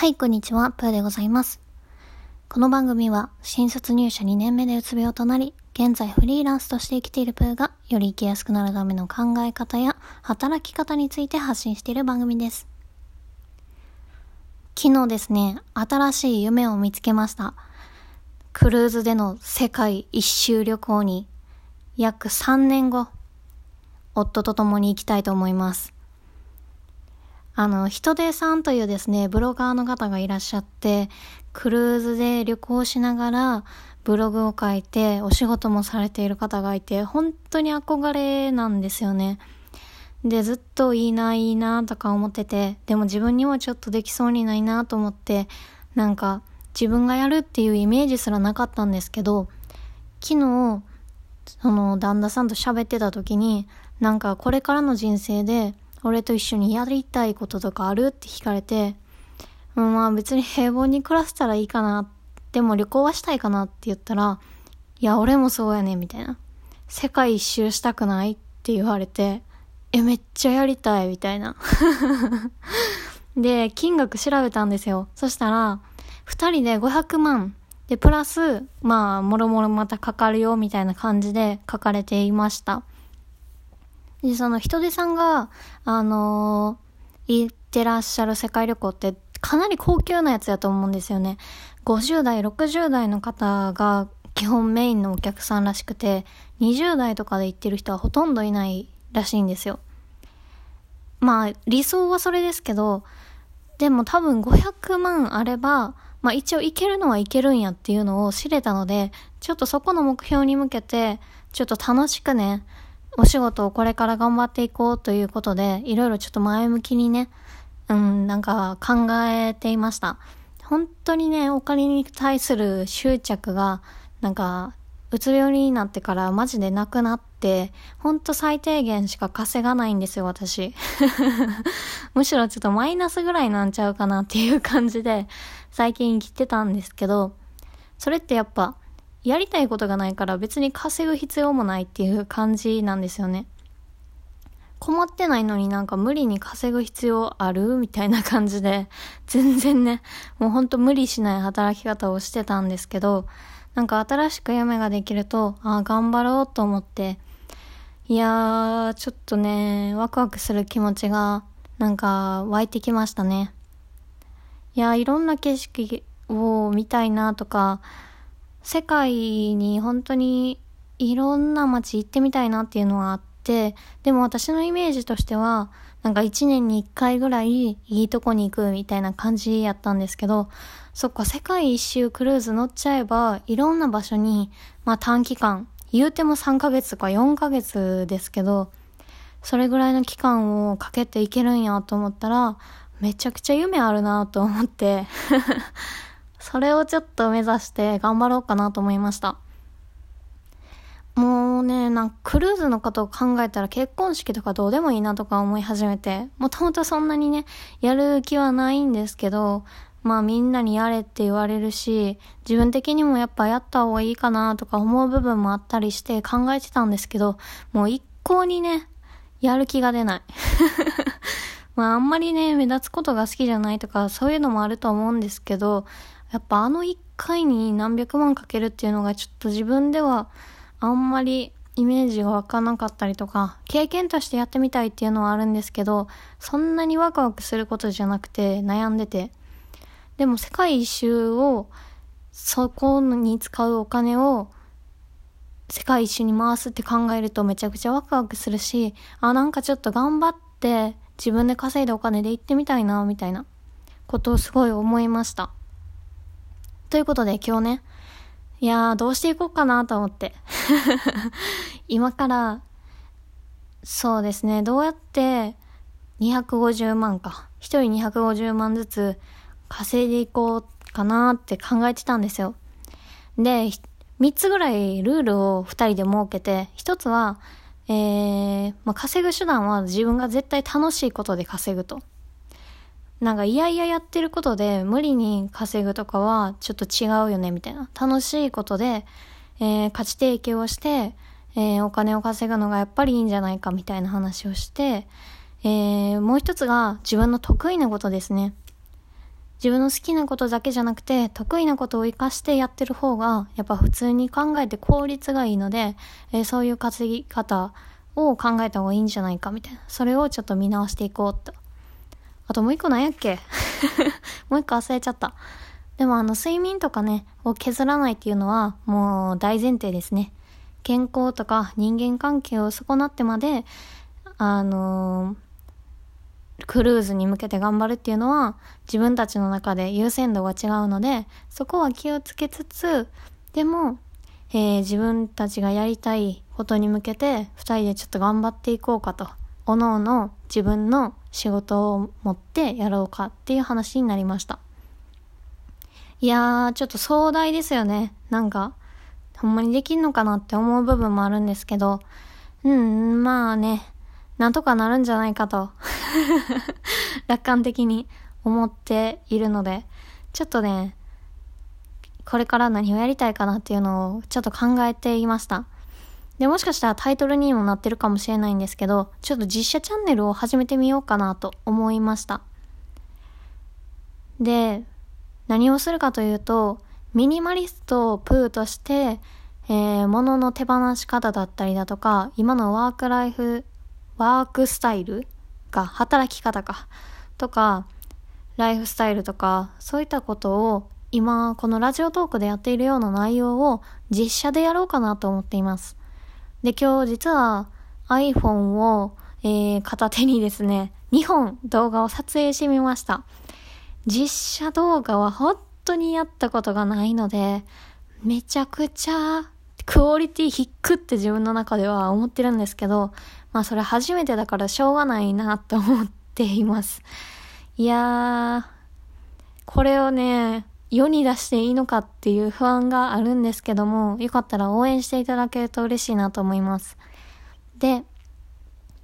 はい、こんにちは、プーでございます。この番組は、新卒入社2年目でうつ病となり、現在フリーランスとして生きているプーが、より生きやすくなるための考え方や働き方について発信している番組です。昨日ですね、新しい夢を見つけました。クルーズでの世界一周旅行に、約3年後、夫と共に行きたいと思います。あの、人手さんというですね、ブロガーの方がいらっしゃって、クルーズで旅行しながら、ブログを書いて、お仕事もされている方がいて、本当に憧れなんですよね。で、ずっといいな、いいな、とか思ってて、でも自分にはちょっとできそうにないなと思って、なんか、自分がやるっていうイメージすらなかったんですけど、昨日、その旦那さんと喋ってた時に、なんかこれからの人生で、俺と一緒にやりたいこととかある？って聞かれて、まあ別に平凡に暮らせたらいいかな。でも旅行はしたいかなって言ったら、いや、俺もそうやね、みたいな。世界一周したくないって言われて、え、めっちゃやりたい、みたいな。で、金額調べたんですよ。そしたら、二人で500万。で、プラス、まあ、もろもろまたかかるよ、みたいな感じで書かれていました。で、その人手さんが、あのー、行ってらっしゃる世界旅行ってかなり高級なやつやと思うんですよね。50代、60代の方が基本メインのお客さんらしくて、20代とかで行ってる人はほとんどいないらしいんですよ。まあ、理想はそれですけど、でも多分500万あれば、まあ一応いけるのはいけるんやっていうのを知れたので、ちょっとそこの目標に向けて、ちょっと楽しくね、お仕事をこれから頑張っていこうということで、いろいろちょっと前向きにね、うん、なんか考えていました。本当にね、お金に対する執着が、なんか、うつ病になってからマジでなくなって、ほんと最低限しか稼がないんですよ、私。むしろちょっとマイナスぐらいなんちゃうかなっていう感じで、最近生きてたんですけど、それってやっぱ、やりたいことがないから別に稼ぐ必要もないっていう感じなんですよね。困ってないのになんか無理に稼ぐ必要あるみたいな感じで、全然ね、もうほんと無理しない働き方をしてたんですけど、なんか新しく夢ができると、ああ、頑張ろうと思って、いやー、ちょっとね、ワクワクする気持ちが、なんか湧いてきましたね。いやー、いろんな景色を見たいなとか、世界に本当にいろんな街行ってみたいなっていうのはあって、でも私のイメージとしては、なんか一年に一回ぐらいいいとこに行くみたいな感じやったんですけど、そっか、世界一周クルーズ乗っちゃえば、いろんな場所に、まあ短期間、言うても3ヶ月とか4ヶ月ですけど、それぐらいの期間をかけていけるんやと思ったら、めちゃくちゃ夢あるなと思って、それをちょっと目指して頑張ろうかなと思いました。もうね、なんかクルーズのことを考えたら結婚式とかどうでもいいなとか思い始めて、もともとそんなにね、やる気はないんですけど、まあみんなにやれって言われるし、自分的にもやっぱやった方がいいかなとか思う部分もあったりして考えてたんですけど、もう一向にね、やる気が出ない。まああんまりね、目立つことが好きじゃないとか、そういうのもあると思うんですけど、やっぱあの一回に何百万かけるっていうのがちょっと自分ではあんまりイメージが湧かなかったりとか、経験としてやってみたいっていうのはあるんですけど、そんなにワクワクすることじゃなくて悩んでて。でも世界一周を、そこに使うお金を世界一周に回すって考えるとめちゃくちゃワクワクするし、あ、なんかちょっと頑張って自分で稼いだお金で行ってみたいな、みたいなことをすごい思いました。ということで今日ね、いやーどうしていこうかなと思って。今から、そうですね、どうやって250万か。一人250万ずつ稼いでいこうかなって考えてたんですよ。で、3つぐらいルールを2人で設けて、1つは、えー、まあ、稼ぐ手段は自分が絶対楽しいことで稼ぐと。なんか、いやいややってることで無理に稼ぐとかはちょっと違うよね、みたいな。楽しいことで、えー、価値提供をして、えー、お金を稼ぐのがやっぱりいいんじゃないか、みたいな話をして、えー、もう一つが自分の得意なことですね。自分の好きなことだけじゃなくて、得意なことを活かしてやってる方が、やっぱ普通に考えて効率がいいので、えー、そういう稼ぎ方を考えた方がいいんじゃないかみたいな。それをちょっと見直していこうと。あともう一個何やっけ？もう一個忘れちゃった。でもあの睡眠とかね、を削らないっていうのはもう大前提ですね。健康とか人間関係を損なってまで、あのークルーズに向けて頑張るっていうのは自分たちの中で優先度が違うのでそこは気をつけつつでも、えー、自分たちがやりたいことに向けて2人でちょっと頑張っていこうかとおのおの自分の仕事を持ってやろうかっていう話になりました。いやーちょっと壮大ですよね。なんかほんまにできんのかなって思う部分もあるんですけど。うんまあね。なんとかなるんじゃないかと。楽観的に思っているので、ちょっとね、これから何をやりたいかなっていうのをちょっと考えていました。で、もしかしたらタイトルにもなってるかもしれないんですけど、ちょっと実写チャンネルを始めてみようかなと思いました。で、何をするかというと、ミニマリストをプーとして、えー、物の手放し方だったりだとか、今のワークライフワークスタイルか、働き方か、とか、ライフスタイルとか、そういったことを今、このラジオトークでやっているような内容を実写でやろうかなと思っています。で、今日実は iPhone を、えー、片手にですね、2本動画を撮影してみました。実写動画は本当にやったことがないので、めちゃくちゃクオリティ低って自分の中では思ってるんですけど、まあそれ初めてだからしょうがないなと思っています。いやー、これをね、世に出していいのかっていう不安があるんですけども、よかったら応援していただけると嬉しいなと思います。で、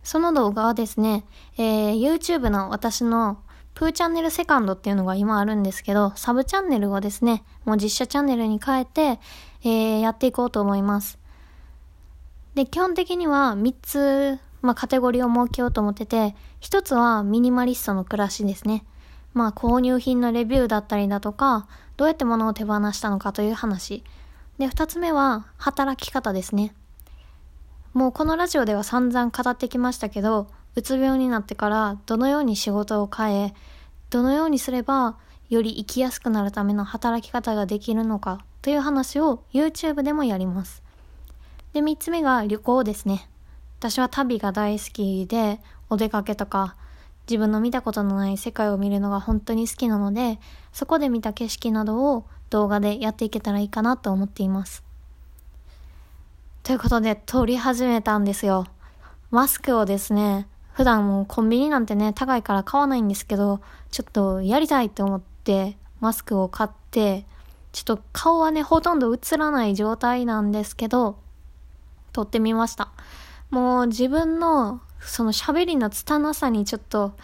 その動画はですね、えー、YouTube の私のプーチャンネルセカンドっていうのが今あるんですけど、サブチャンネルをですね、もう実写チャンネルに変えて、えー、やっていこうと思います。で、基本的には3つ、まあ、カテゴリーを設けようと思ってて、1つはミニマリストの暮らしですね。まあ、購入品のレビューだったりだとか、どうやって物を手放したのかという話。で、2つ目は働き方ですね。もうこのラジオでは散々語ってきましたけど、うつ病になってからどのように仕事を変え、どのようにすればより生きやすくなるための働き方ができるのかという話を YouTube でもやります。で、3つ目が旅行ですね。私は旅が大好きで、お出かけとか、自分の見たことのない世界を見るのが本当に好きなので、そこで見た景色などを動画でやっていけたらいいかなと思っています。ということで、撮り始めたんですよ。マスクをですね、普段もコンビニなんてね、高いから買わないんですけど、ちょっとやりたいと思って、マスクを買って、ちょっと顔はね、ほとんど映らない状態なんですけど、撮ってみました。もう自分のその喋りの拙さにちょっと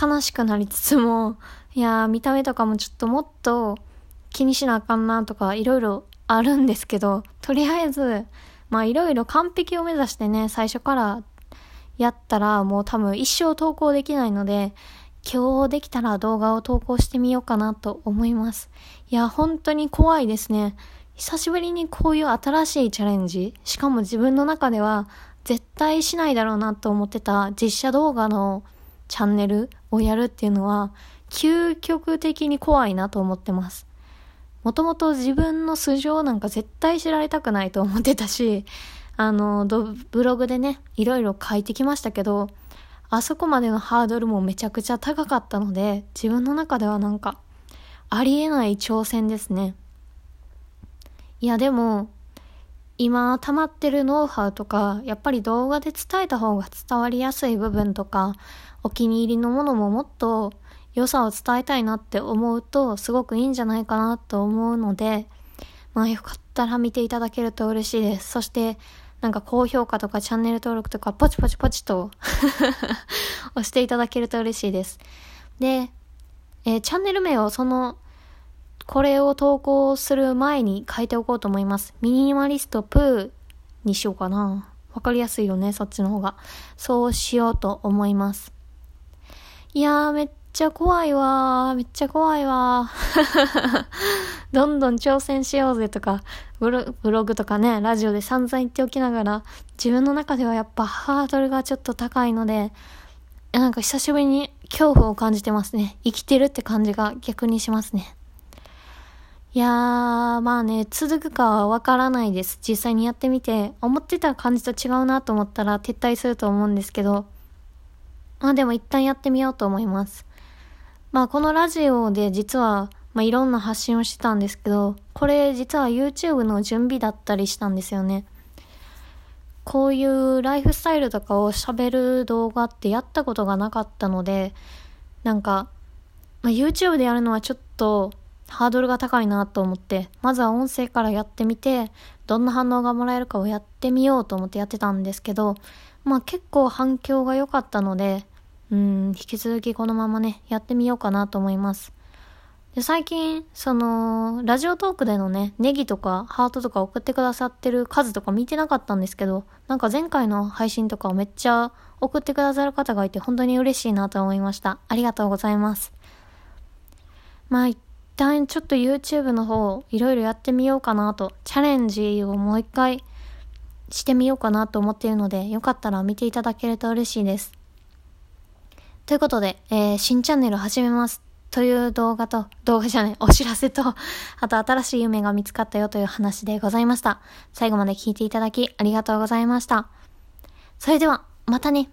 悲しくなりつつも、いやー見た目とかもちょっともっと気にしなあかんなとかいろいろあるんですけど、とりあえず、まあいろいろ完璧を目指してね、最初からやったらもう多分一生投稿できないので、今日できたら動画を投稿してみようかなと思います。いや、本当に怖いですね。久しぶりにこういう新しいチャレンジ、しかも自分の中では絶対しないだろうなと思ってた実写動画のチャンネルをやるっていうのは、究極的に怖いなと思ってます。もともと自分の素性なんか絶対知られたくないと思ってたし、あの、ブログでね、いろいろ書いてきましたけど、あそこまでのハードルもめちゃくちゃ高かったので、自分の中ではなんか、ありえない挑戦ですね。いやでも、今溜まってるノウハウとか、やっぱり動画で伝えた方が伝わりやすい部分とか、お気に入りのものももっと良さを伝えたいなって思うと、すごくいいんじゃないかなと思うので、まあよかったら見ていただけると嬉しいです。そして、なんか高評価とかチャンネル登録とかポチポチポチと 押していただけると嬉しいです。で、えー、チャンネル名をそのこれを投稿する前に書いておこうと思います。ミニマリストプーにしようかな。わかりやすいよね、そっちの方が。そうしようと思います。いやー、めっちゃ怖いわー。めっちゃ怖いわー。どんどん挑戦しようぜとかブロ、ブログとかね、ラジオで散々言っておきながら、自分の中ではやっぱハードルがちょっと高いので、なんか久しぶりに恐怖を感じてますね。生きてるって感じが逆にしますね。いやー、まあね、続くかはわからないです。実際にやってみて、思ってた感じと違うなと思ったら撤退すると思うんですけど、まあでも一旦やってみようと思います。まあこのラジオで実は、まあいろんな発信をしてたんですけど、これ実は YouTube の準備だったりしたんですよね。こういうライフスタイルとかを喋る動画ってやったことがなかったので、なんか、まあ、YouTube でやるのはちょっとハードルが高いなと思って、まずは音声からやってみて、どんな反応がもらえるかをやってみようと思ってやってたんですけど、まあ結構反響が良かったので、うん、引き続きこのままね、やってみようかなと思います。で、最近、その、ラジオトークでのね、ネギとかハートとか送ってくださってる数とか見てなかったんですけど、なんか前回の配信とかをめっちゃ送ってくださる方がいて本当に嬉しいなと思いました。ありがとうございます。まあ、旦ちょっと YouTube の方、いろいろやってみようかなと、チャレンジをもう一回してみようかなと思っているので、よかったら見ていただけると嬉しいです。ということで、えー、新チャンネル始めます。という動画と、動画じゃない、お知らせと、あと新しい夢が見つかったよという話でございました。最後まで聞いていただきありがとうございました。それでは、またね。